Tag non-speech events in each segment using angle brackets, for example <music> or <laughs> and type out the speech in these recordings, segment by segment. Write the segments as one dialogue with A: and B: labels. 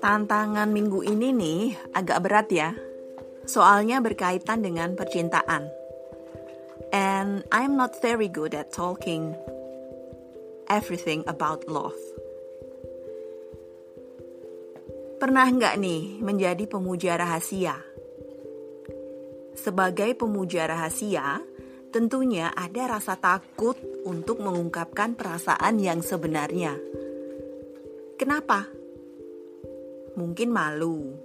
A: Tantangan minggu ini nih agak berat ya. Soalnya berkaitan dengan percintaan. And I'm not very good at talking everything about love. Pernah nggak nih menjadi pemuja rahasia? Sebagai pemuja rahasia, tentunya ada rasa takut untuk mengungkapkan perasaan yang sebenarnya. Kenapa? Mungkin malu,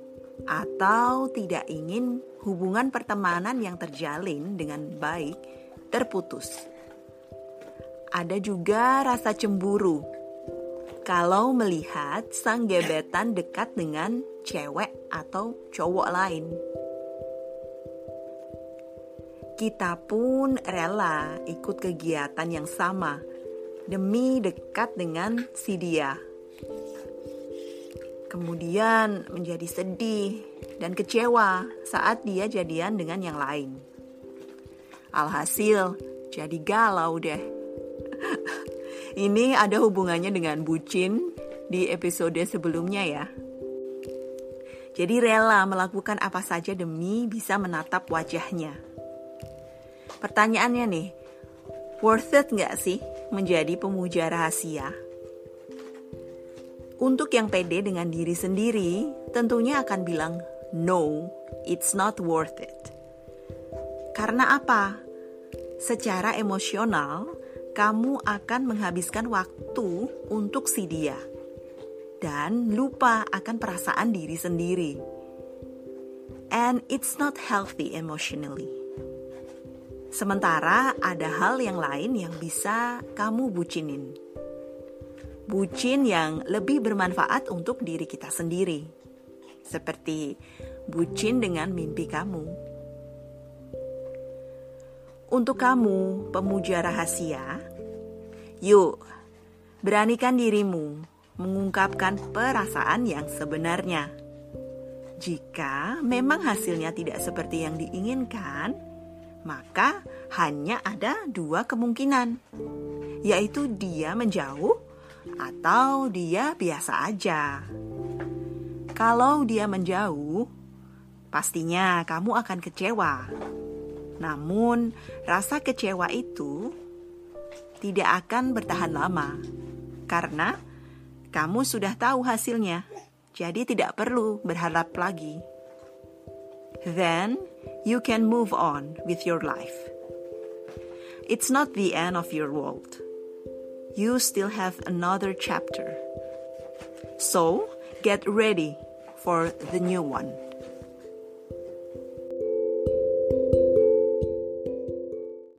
A: atau tidak ingin hubungan pertemanan yang terjalin dengan baik terputus. Ada juga rasa cemburu kalau melihat sang gebetan dekat dengan cewek atau cowok lain. Kita pun rela ikut kegiatan yang sama demi dekat dengan si dia kemudian menjadi sedih dan kecewa saat dia jadian dengan yang lain. Alhasil, jadi galau deh. <laughs> Ini ada hubungannya dengan bucin di episode sebelumnya ya. Jadi rela melakukan apa saja demi bisa menatap wajahnya. Pertanyaannya nih, worth it nggak sih menjadi pemuja rahasia? Untuk yang pede dengan diri sendiri, tentunya akan bilang, "No, it's not worth it." Karena apa? Secara emosional, kamu akan menghabiskan waktu untuk si dia dan lupa akan perasaan diri sendiri. And it's not healthy emotionally. Sementara ada hal yang lain yang bisa kamu bucinin bucin yang lebih bermanfaat untuk diri kita sendiri, seperti bucin dengan mimpi kamu. Untuk kamu, pemuja rahasia, yuk beranikan dirimu mengungkapkan perasaan yang sebenarnya. Jika memang hasilnya tidak seperti yang diinginkan, maka hanya ada dua kemungkinan, yaitu dia menjauh atau dia biasa aja. Kalau dia menjauh, pastinya kamu akan kecewa. Namun, rasa kecewa itu tidak akan bertahan lama karena kamu sudah tahu hasilnya, jadi tidak perlu berharap lagi. Then, you can move on with your life. It's not the end of your world you still have another chapter. So, get ready for the new one.